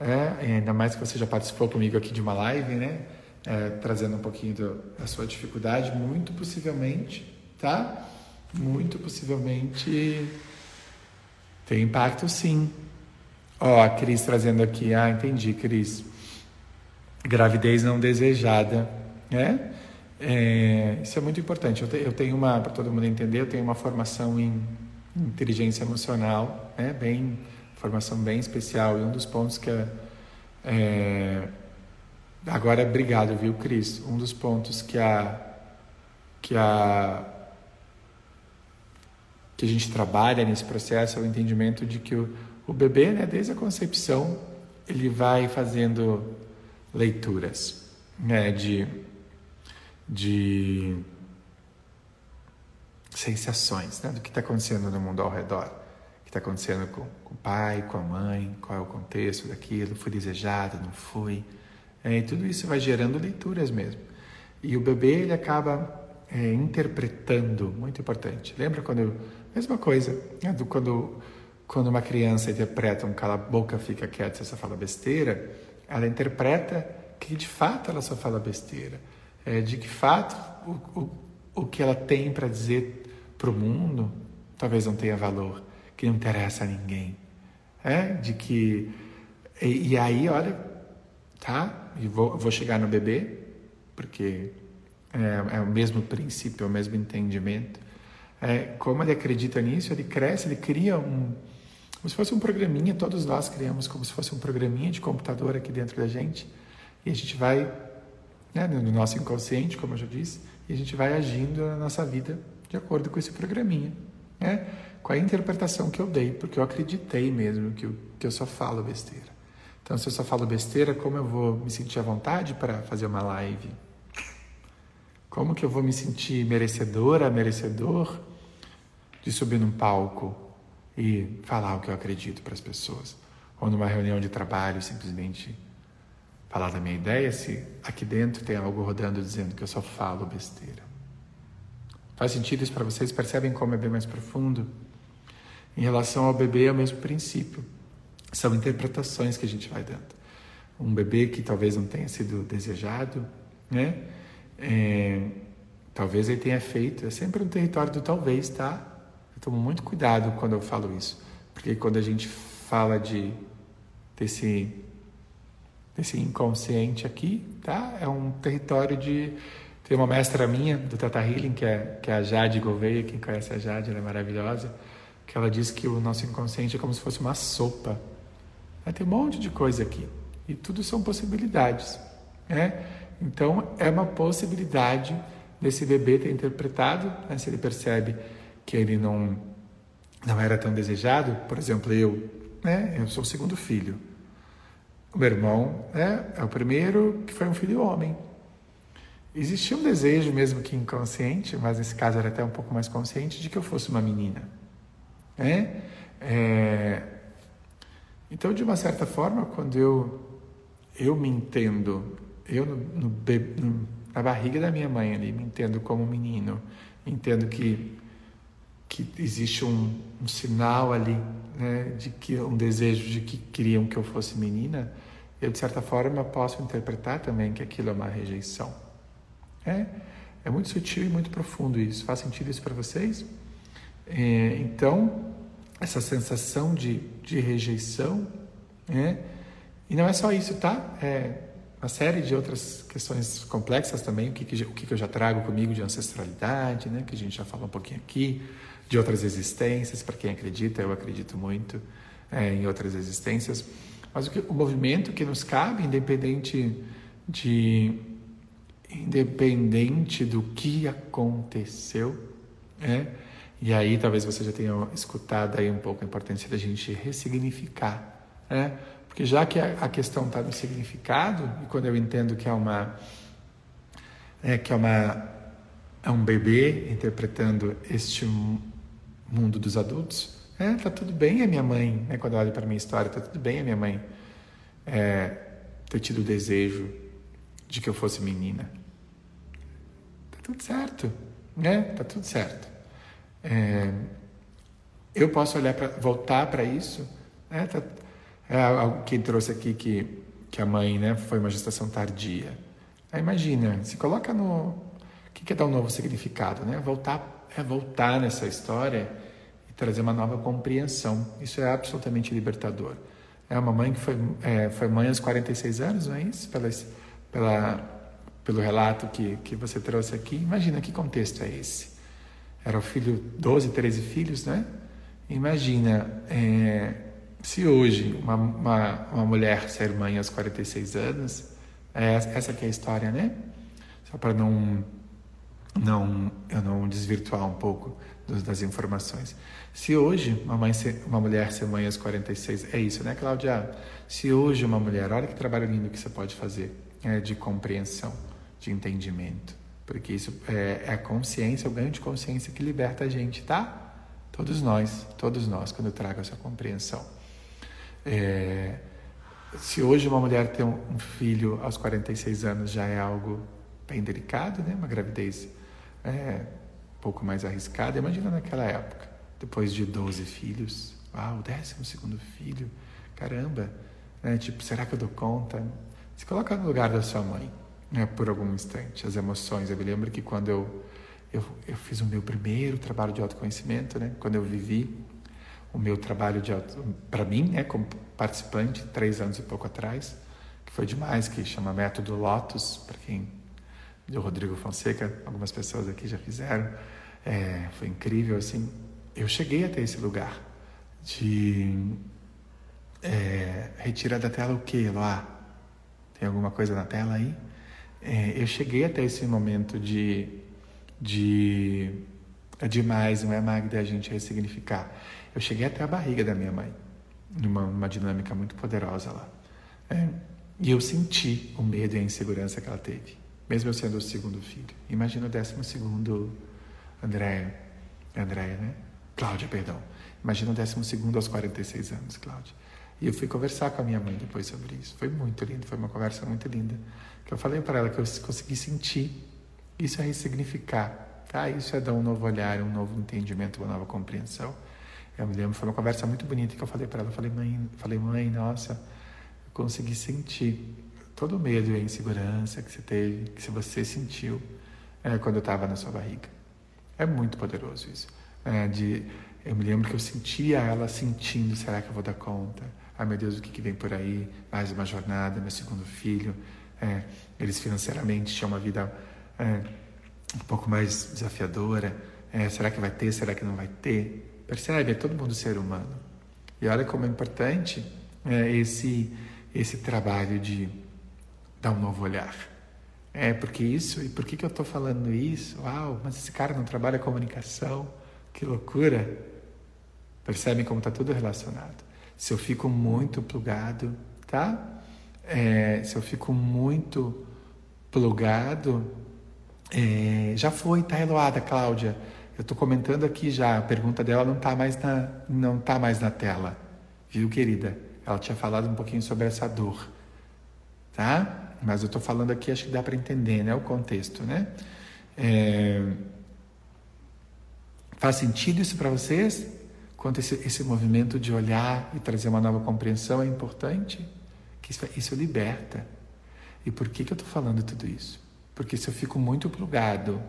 é, ainda mais que você já participou comigo aqui de uma live, né? É, trazendo um pouquinho do, da sua dificuldade, muito possivelmente, tá? Muito possivelmente tem impacto sim. Ó, a Cris trazendo aqui, ah, entendi, Cris. Gravidez não desejada, né? É, isso é muito importante. Eu, te, eu tenho uma, para todo mundo entender, eu tenho uma formação em inteligência emocional, né? bem, formação bem especial. E um dos pontos que é, é agora, obrigado, viu, Cris? Um dos pontos que a que a que a gente trabalha nesse processo é o entendimento de que o, o bebê, né, desde a concepção, ele vai fazendo leituras né, de de sensações, né? do que está acontecendo no mundo ao redor, o que está acontecendo com, com, o pai, com a mãe, qual é o contexto daquilo, fui desejado, não fui, é, e tudo isso vai gerando leituras mesmo. E o bebê ele acaba é, interpretando, muito importante. Lembra quando, mesma coisa, né, do, quando, quando uma criança interpreta um cala a boca, fica quieto, você só fala besteira, ela interpreta que de fato ela só fala besteira, é, de que fato o, o, o que ela tem para dizer para o mundo talvez não tenha valor, que não interessa a ninguém, é, de que e, e aí, olha, tá, e vou, vou chegar no bebê, porque é, é, o mesmo princípio, é o mesmo entendimento. É, como ele acredita nisso, ele cresce, ele cria um. Como se fosse um programinha, todos nós criamos como se fosse um programinha de computador aqui dentro da gente. E a gente vai, né, no nosso inconsciente, como eu já disse, e a gente vai agindo na nossa vida de acordo com esse programinha. Né? Com a interpretação que eu dei, porque eu acreditei mesmo que eu, que eu só falo besteira. Então, se eu só falo besteira, como eu vou me sentir à vontade para fazer uma live? Como que eu vou me sentir merecedora, merecedor de subir num palco e falar o que eu acredito para as pessoas? Ou numa reunião de trabalho simplesmente falar da minha ideia se aqui dentro tem algo rodando dizendo que eu só falo besteira? Faz sentido isso para vocês? Percebem como é bem mais profundo? Em relação ao bebê é o mesmo princípio. São interpretações que a gente vai dando. Um bebê que talvez não tenha sido desejado, né? É, talvez ele tenha feito, é sempre um território do talvez, tá? Tomo muito cuidado quando eu falo isso, porque quando a gente fala de desse desse inconsciente aqui, tá? É um território de tem uma mestra minha do Tata Healing, que é, que é a Jade Gouveia, quem conhece a Jade, ela é maravilhosa, que ela diz que o nosso inconsciente é como se fosse uma sopa. Tem um monte de coisa aqui e tudo são possibilidades, né? Então, é uma possibilidade desse bebê ter interpretado, né, se ele percebe que ele não, não era tão desejado. Por exemplo, eu, né, eu sou o segundo filho. O meu irmão né, é o primeiro que foi um filho homem. Existia um desejo, mesmo que inconsciente, mas nesse caso era até um pouco mais consciente, de que eu fosse uma menina. Né? É... Então, de uma certa forma, quando eu, eu me entendo eu no, no, no, na barriga da minha mãe ali, me entendo como menino, entendo que que existe um, um sinal ali, né, de que um desejo de que queriam que eu fosse menina, eu de certa forma posso interpretar também que aquilo é uma rejeição. É, é muito sutil e muito profundo isso. Faz sentido isso para vocês? É, então, essa sensação de, de rejeição, né? E não é só isso, tá? É, uma série de outras questões complexas também, o que, que, o que, que eu já trago comigo de ancestralidade, né, que a gente já falou um pouquinho aqui, de outras existências, para quem acredita, eu acredito muito é, em outras existências, mas o, que, o movimento que nos cabe, independente de independente do que aconteceu, né? E aí talvez você já tenha escutado aí um pouco a importância da gente ressignificar, né? Porque já que a questão está no significado, e quando eu entendo que é uma é, que é uma é um bebê interpretando este mundo dos adultos, é, tá tudo bem a minha mãe, né, quando eu olho para minha história, tá tudo bem a minha mãe é, ter tido o desejo de que eu fosse menina. Tá tudo certo, né? Tá tudo certo. É, eu posso olhar para voltar para isso, né? Tá, é algo que trouxe aqui que, que a mãe né, foi uma gestação tardia. Aí imagina, se coloca no. O que é dar um novo significado? Né? Voltar, é voltar nessa história e trazer uma nova compreensão. Isso é absolutamente libertador. É uma mãe que foi, é, foi mãe aos 46 anos, não é isso? Pela, pelo relato que, que você trouxe aqui. Imagina que contexto é esse. Era o filho, 12, 13 filhos, né? Imagina. É, se hoje uma, uma, uma, mulher ser mãe aos 46 anos, é, essa que é a história, né? Só para não, não, eu não desvirtuar um pouco dos, das informações. Se hoje uma, mãe ser, uma mulher ser mãe aos 46, é isso, né, Cláudia? Se hoje uma mulher, olha que trabalho lindo que você pode fazer, é, de compreensão, de entendimento. Porque isso é, é a consciência, o ganho de consciência que liberta a gente, tá? Todos nós, todos nós, quando eu trago essa compreensão. É, se hoje uma mulher tem um filho aos 46 anos já é algo bem delicado, né? Uma gravidez é, um pouco mais arriscada. Imagina naquela época, depois de 12 filhos, uau, o décimo segundo filho, caramba, né? tipo, será que eu dou conta? Se coloca no lugar da sua mãe, né, por algum instante, as emoções. Eu me lembro que quando eu, eu, eu fiz o meu primeiro trabalho de autoconhecimento, né, quando eu vivi o meu trabalho de para mim, né, como participante, três anos e pouco atrás, que foi demais, que chama Método Lotus, para quem do Rodrigo Fonseca, algumas pessoas aqui já fizeram, é, foi incrível assim. Eu cheguei até esse lugar de é, retirar da tela o que, lá? Tem alguma coisa na tela aí? É, eu cheguei até esse momento de, de é demais, não é, Magda, a gente ressignificar. Eu cheguei até a barriga da minha mãe, numa, numa dinâmica muito poderosa lá. É, e eu senti o medo e a insegurança que ela teve, mesmo eu sendo o segundo filho. Imagina o décimo segundo, Andréia, Andréia, né? Cláudia, perdão. Imagina o décimo segundo aos 46 anos, Cláudia. E eu fui conversar com a minha mãe depois sobre isso. Foi muito lindo, foi uma conversa muito linda. Que eu falei para ela que eu consegui sentir. Isso é ressignificar, tá? Isso é dar um novo olhar, um novo entendimento, uma nova compreensão. Eu me lembro, foi uma conversa muito bonita que eu falei para ela. Eu falei, mãe, falei, mãe, nossa, eu consegui sentir todo o medo e a insegurança que você teve, que você sentiu é, quando estava na sua barriga. É muito poderoso isso. É, de, eu me lembro que eu sentia ela sentindo, será que eu vou dar conta? Ai meu Deus, o que, que vem por aí? Mais uma jornada, meu segundo filho. É, eles financeiramente tinham uma vida é, um pouco mais desafiadora. É, será que vai ter? Será que não vai ter? Percebe? É todo mundo ser humano. E olha como é importante é, esse, esse trabalho de dar um novo olhar. É, porque isso, e por que, que eu estou falando isso? Uau, mas esse cara não trabalha comunicação, que loucura! Percebem como está tudo relacionado. Se eu fico muito plugado, tá? É, se eu fico muito plugado, é, já foi, tá, Eloada, Cláudia? Eu estou comentando aqui já, a pergunta dela não está mais, na, não tá mais na tela, viu, querida? Ela tinha falado um pouquinho sobre essa dor, tá? Mas eu estou falando aqui, acho que dá para entender, né? O contexto, né? É... Faz sentido isso para vocês? Quanto esse, esse movimento de olhar e trazer uma nova compreensão é importante? Que isso, isso liberta. E por que, que eu estou falando tudo isso? Porque se eu fico muito plugado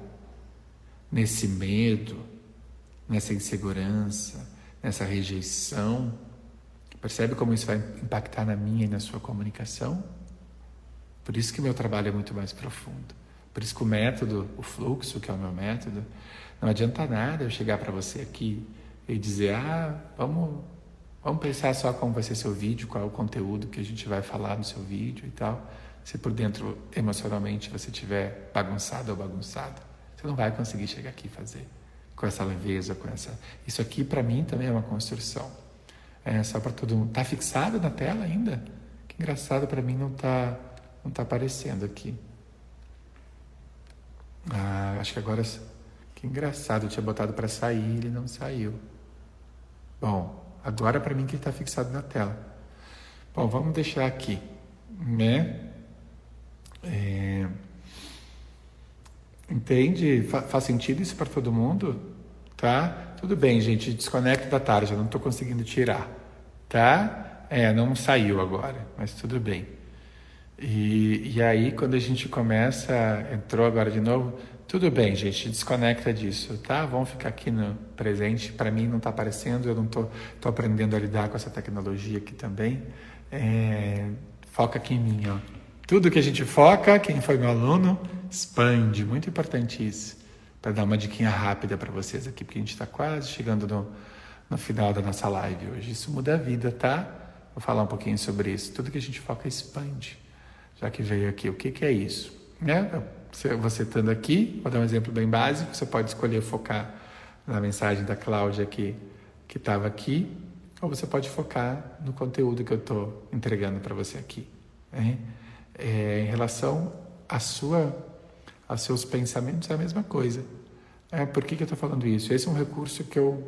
nesse medo, nessa insegurança, nessa rejeição. Percebe como isso vai impactar na minha e na sua comunicação? Por isso que meu trabalho é muito mais profundo. Por isso que o método, o fluxo, que é o meu método, não adianta nada eu chegar para você aqui e dizer: ah, vamos, vamos pensar só como vai ser seu vídeo, qual é o conteúdo que a gente vai falar no seu vídeo e tal. Se por dentro, emocionalmente, você estiver bagunçado ou bagunçado. Você não vai conseguir chegar aqui e fazer com essa leveza, com essa. Isso aqui para mim também é uma construção. É só para todo mundo. Tá fixado na tela ainda? Que engraçado para mim não tá não tá aparecendo aqui. Ah, acho que agora que engraçado, eu tinha botado para sair, ele não saiu. Bom, agora para mim que ele está fixado na tela. Bom, vamos deixar aqui, né? É... Entende? Fa faz sentido isso para todo mundo? Tá? Tudo bem, gente. Desconecta da tarde, eu não estou conseguindo tirar. Tá? É, não saiu agora, mas tudo bem. E, e aí, quando a gente começa, entrou agora de novo, tudo bem, gente, desconecta disso, tá? Vamos ficar aqui no presente. Para mim não está aparecendo, eu não tô, tô aprendendo a lidar com essa tecnologia aqui também. É, foca aqui em mim, ó. Tudo que a gente foca, quem foi meu aluno, expande. Muito importante isso. Para dar uma diquinha rápida para vocês aqui, porque a gente está quase chegando no, no final da nossa live hoje. Isso muda a vida, tá? Vou falar um pouquinho sobre isso. Tudo que a gente foca expande. Já que veio aqui, o que, que é isso? Né? Você estando aqui, vou dar um exemplo bem básico. Você pode escolher focar na mensagem da Cláudia que estava aqui, ou você pode focar no conteúdo que eu estou entregando para você aqui. Né? É, em relação à sua, aos seus pensamentos, é a mesma coisa. É, por que, que eu estou falando isso? Esse é um recurso que eu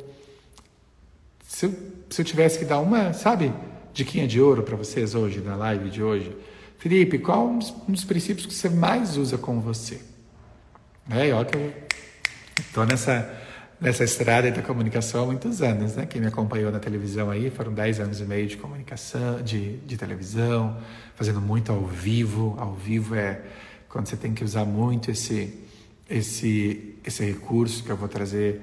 se, eu. se eu tivesse que dar uma, sabe, diquinha de ouro para vocês hoje, na live de hoje. Felipe, qual um dos, um dos, princípios que você mais usa com você? É, olha que eu Estou nessa, nessa estrada da comunicação há muitos anos, né? Quem me acompanhou na televisão aí foram 10 anos e meio de comunicação, de, de televisão, fazendo muito ao vivo. Ao vivo é quando você tem que usar muito esse, esse, esse recurso que eu vou trazer.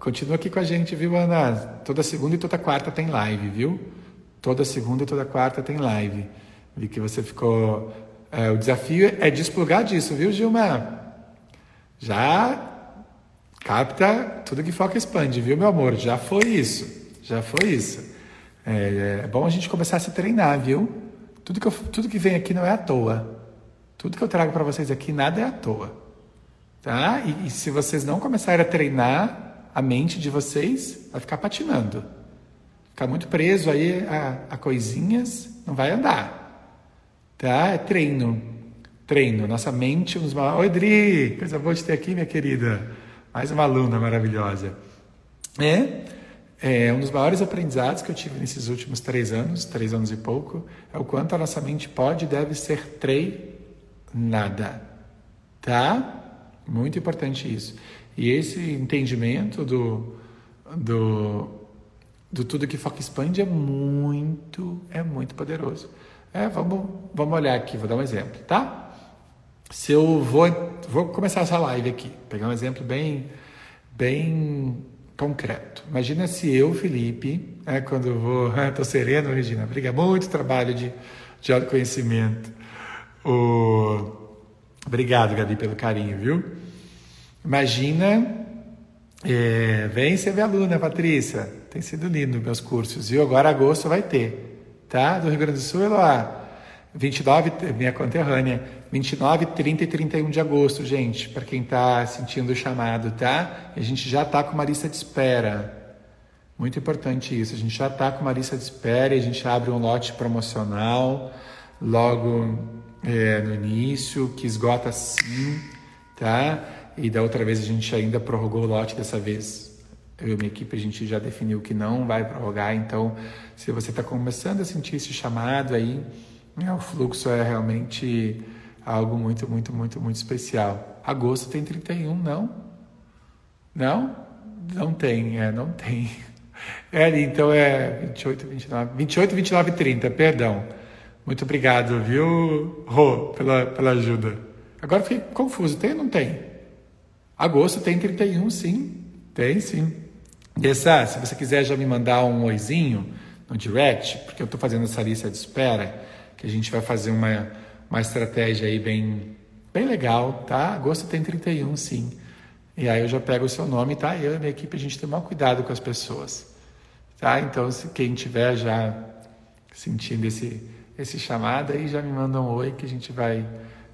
Continua aqui com a gente, viu, Ana? Toda segunda e toda quarta tem live, viu? Toda segunda e toda quarta tem live. Vi que você ficou. É, o desafio é desplugar disso, viu, Gilmar? Já capta tudo que foca expande, viu, meu amor? Já foi isso. Já foi isso. É, é bom a gente começar a se treinar, viu? Tudo que, eu, tudo que vem aqui não é à toa. Tudo que eu trago para vocês aqui, nada é à toa. Tá? E, e, se vocês não começarem a treinar a mente de vocês, vai ficar patinando. Ficar muito preso aí a, a coisinhas, não vai andar. Tá? É treino. Treino. Nossa mente, uns Oi, Dri! Coisa boa de ter aqui, minha querida. Mais uma aluna maravilhosa. É, é um dos maiores aprendizados que eu tive nesses últimos três anos, três anos e pouco, é o quanto a nossa mente pode e deve ser treinada. Tá? Muito importante isso. E esse entendimento do, do, do tudo que foca expande é muito, é muito poderoso. É, vamos, vamos olhar aqui, vou dar um exemplo, tá? se eu vou, vou começar essa live aqui, pegar um exemplo bem, bem concreto. Imagina se eu, Felipe, é, quando eu vou, estou sereno, Regina, briga muito trabalho de, de autoconhecimento. O... Obrigado, Gabi, pelo carinho, viu? Imagina, é, vem ser minha aluna, Patrícia, tem sido lindo meus cursos, viu? Agora agosto vai ter, tá? Do Rio Grande do Sul, Eloá. 29, minha conterrânea, 29, 30 e 31 de agosto, gente, para quem está sentindo o chamado, tá? A gente já está com uma lista de espera. Muito importante isso. A gente já está com uma lista de espera e a gente abre um lote promocional logo é, no início, que esgota sim, tá? E da outra vez a gente ainda prorrogou o lote dessa vez. Eu e minha equipe a gente já definiu que não vai prorrogar, então se você está começando a sentir esse chamado aí, é, o fluxo é realmente algo muito, muito, muito, muito especial. Agosto tem 31, não? Não? Não tem, é, não tem. É, então é 28, 29, 28, 29 e 30, perdão. Muito obrigado, viu, Rô, pela, pela ajuda. Agora fiquei confuso, tem ou não tem? Agosto tem 31, sim. Tem, sim. E essa, se você quiser já me mandar um oizinho no direct, porque eu estou fazendo essa lista de espera, que a gente vai fazer uma, uma estratégia aí bem, bem legal, tá? Agosto tem 31, sim. E aí eu já pego o seu nome, tá? Eu e a minha equipe, a gente tem maior cuidado com as pessoas, tá? Então, se quem tiver já sentindo esse, esse chamado, aí já me manda um oi que a gente vai,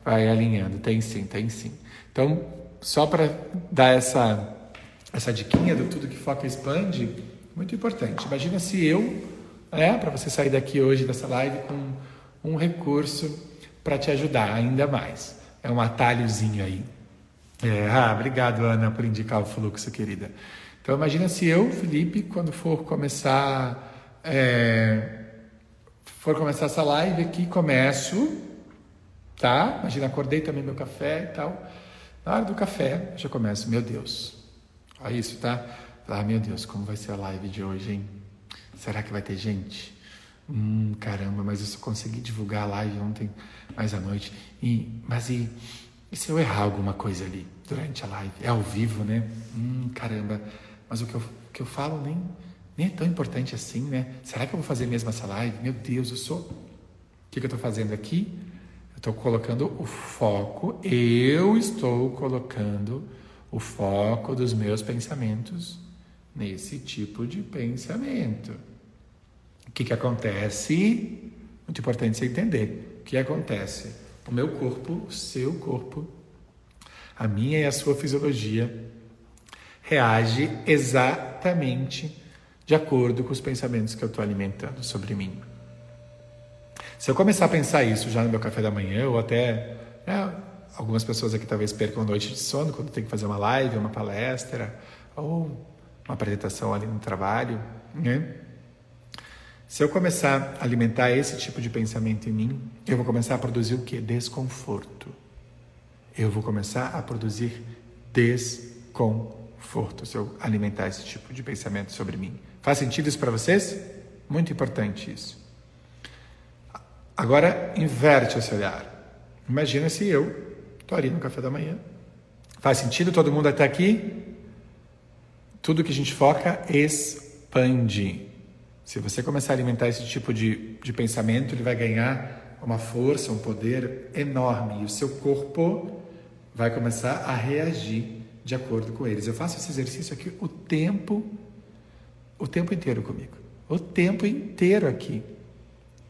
vai alinhando. Tem sim, tem sim. Então, só para dar essa, essa diquinha do tudo que foca expande, muito importante. Imagina se eu, é, para você sair daqui hoje dessa live com um recurso para te ajudar ainda mais. É um atalhozinho aí. É, ah, obrigado, Ana, por indicar o fluxo, querida. Então, imagina se eu, Felipe, quando for começar, é, for começar essa live aqui, começo, tá? Imagina, acordei, tomei meu café e tal. Na hora do café, já começo, meu Deus, olha isso, tá? Ah, meu Deus, como vai ser a live de hoje, hein? Será que vai ter gente? Hum, caramba, mas eu só consegui divulgar a live ontem, mais à noite. E, mas e, e se eu errar alguma coisa ali durante a live? É ao vivo, né? Hum, caramba, mas o que eu, o que eu falo nem, nem é tão importante assim, né? Será que eu vou fazer mesmo essa live? Meu Deus, eu sou. O que, que eu estou fazendo aqui? Eu estou colocando o foco, eu estou colocando o foco dos meus pensamentos nesse tipo de pensamento. O que, que acontece? Muito importante você entender. O que acontece? O meu corpo, o seu corpo, a minha e a sua fisiologia reage exatamente de acordo com os pensamentos que eu estou alimentando sobre mim. Se eu começar a pensar isso já no meu café da manhã, ou até né, algumas pessoas aqui talvez percam noite de sono quando tem que fazer uma live, uma palestra, ou uma apresentação ali no trabalho, né? Se eu começar a alimentar esse tipo de pensamento em mim, eu vou começar a produzir o que? Desconforto. Eu vou começar a produzir desconforto. conforto se eu alimentar esse tipo de pensamento sobre mim. Faz sentido isso para vocês? Muito importante isso. Agora inverte esse olhar. Imagina se eu estou ali no café da manhã. Faz sentido todo mundo até aqui? Tudo que a gente foca expande. Se você começar a alimentar esse tipo de, de pensamento, ele vai ganhar uma força, um poder enorme. E o seu corpo vai começar a reagir de acordo com eles. Eu faço esse exercício aqui o tempo, o tempo inteiro comigo. O tempo inteiro aqui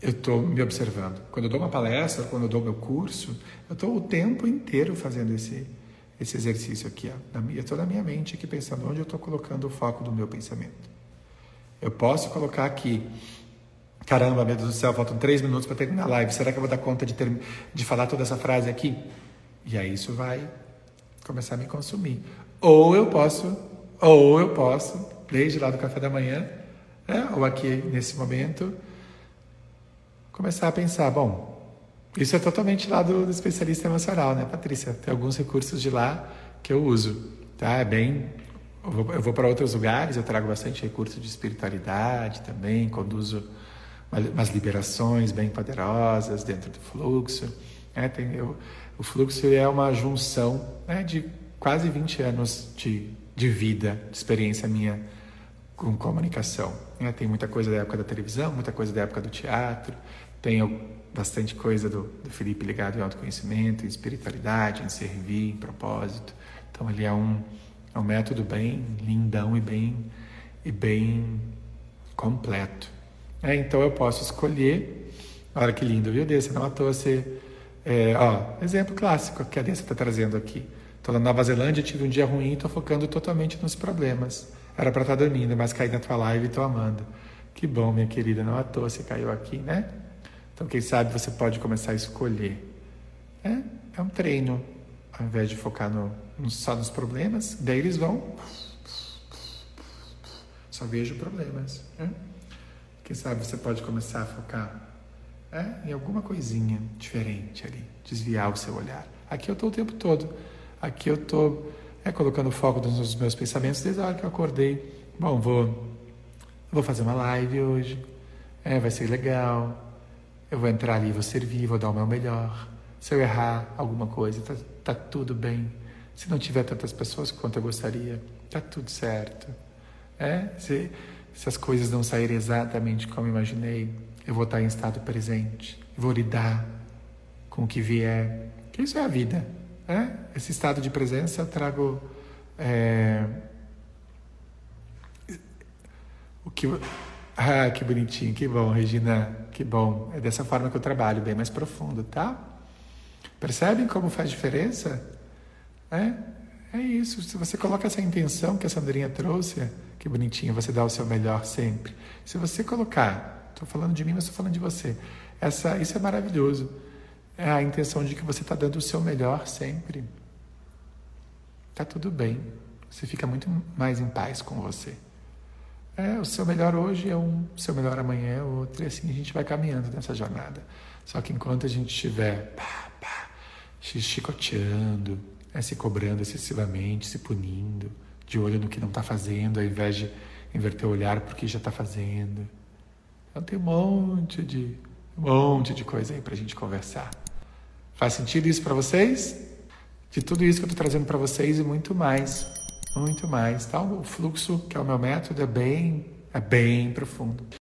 eu estou me observando. Quando eu dou uma palestra, quando eu dou meu curso, eu estou o tempo inteiro fazendo esse, esse exercício aqui. Ó. Eu estou na minha mente aqui pensando onde eu estou colocando o foco do meu pensamento. Eu posso colocar aqui, caramba, meu Deus do céu, faltam três minutos para terminar a live. Será que eu vou dar conta de, ter, de falar toda essa frase aqui? E aí isso vai começar a me consumir. Ou eu posso, ou eu posso, desde lá do café da manhã, né, ou aqui nesse momento, começar a pensar, bom, isso é totalmente lá do, do, especialista emocional, né, Patrícia? Tem alguns recursos de lá que eu uso, tá? É bem... Eu vou, vou para outros lugares, eu trago bastante recurso de espiritualidade também, conduzo umas liberações bem poderosas dentro do fluxo. Né? Tem, eu, o fluxo é uma junção né, de quase 20 anos de, de vida, de experiência minha com comunicação. Né? Tem muita coisa da época da televisão, muita coisa da época do teatro, tem bastante coisa do, do Felipe ligado em autoconhecimento, em espiritualidade, em servir, em propósito. Então ele é um, é um método bem lindão e bem, e bem completo. É, então eu posso escolher, olha que lindo, viu, Desse? Não à toa você é, ó, exemplo clássico que a Dessa está trazendo aqui. Estou na Nova Zelândia, tive um dia ruim estou focando totalmente nos problemas. Era para estar tá dormindo, mas caí na tua live e estou amando. Que bom, minha querida, não à toa você caiu aqui, né? Então, quem sabe você pode começar a escolher. É, é um treino, ao invés de focar no, no, só nos problemas, daí eles vão. Só vejo problemas. Né? Quem sabe você pode começar a focar é, em alguma coisinha diferente ali, desviar o seu olhar. Aqui eu estou o tempo todo. Aqui eu estou é, colocando foco nos meus pensamentos desde a hora que eu acordei. Bom, vou, vou fazer uma live hoje. É, vai ser legal. Eu vou entrar ali, vou servir, vou dar o meu melhor. Se eu errar alguma coisa, tá, tá tudo bem. Se não tiver tantas pessoas quanto eu gostaria, tá tudo certo. É, se, se as coisas não saírem exatamente como imaginei, eu vou estar em estado presente, vou lidar com o que vier. Que isso é a vida. Né? Esse estado de presença eu trago é... o que ah que bonitinho, que bom, Regina, que bom. É dessa forma que eu trabalho, bem mais profundo, tá? Percebem como faz diferença? É, é isso. Se você coloca essa intenção que a Sandrinha trouxe, que bonitinho, você dá o seu melhor sempre. Se você colocar Estou falando de mim, mas estou falando de você. Essa, isso é maravilhoso. É a intenção de que você está dando o seu melhor sempre. Está tudo bem. Você fica muito mais em paz com você. É, o seu melhor hoje é um, o seu melhor amanhã é outro, e assim a gente vai caminhando nessa jornada. Só que enquanto a gente estiver pá, pá, chicoteando, é, se cobrando excessivamente, se punindo, de olho no que não está fazendo, ao invés de inverter o olhar para o que já está fazendo, então tem um monte de, um monte de coisa aí para a gente conversar. Faz sentido isso para vocês? De tudo isso que eu estou trazendo para vocês e muito mais, muito mais. Tá? O fluxo, que é o meu método, é bem, é bem profundo.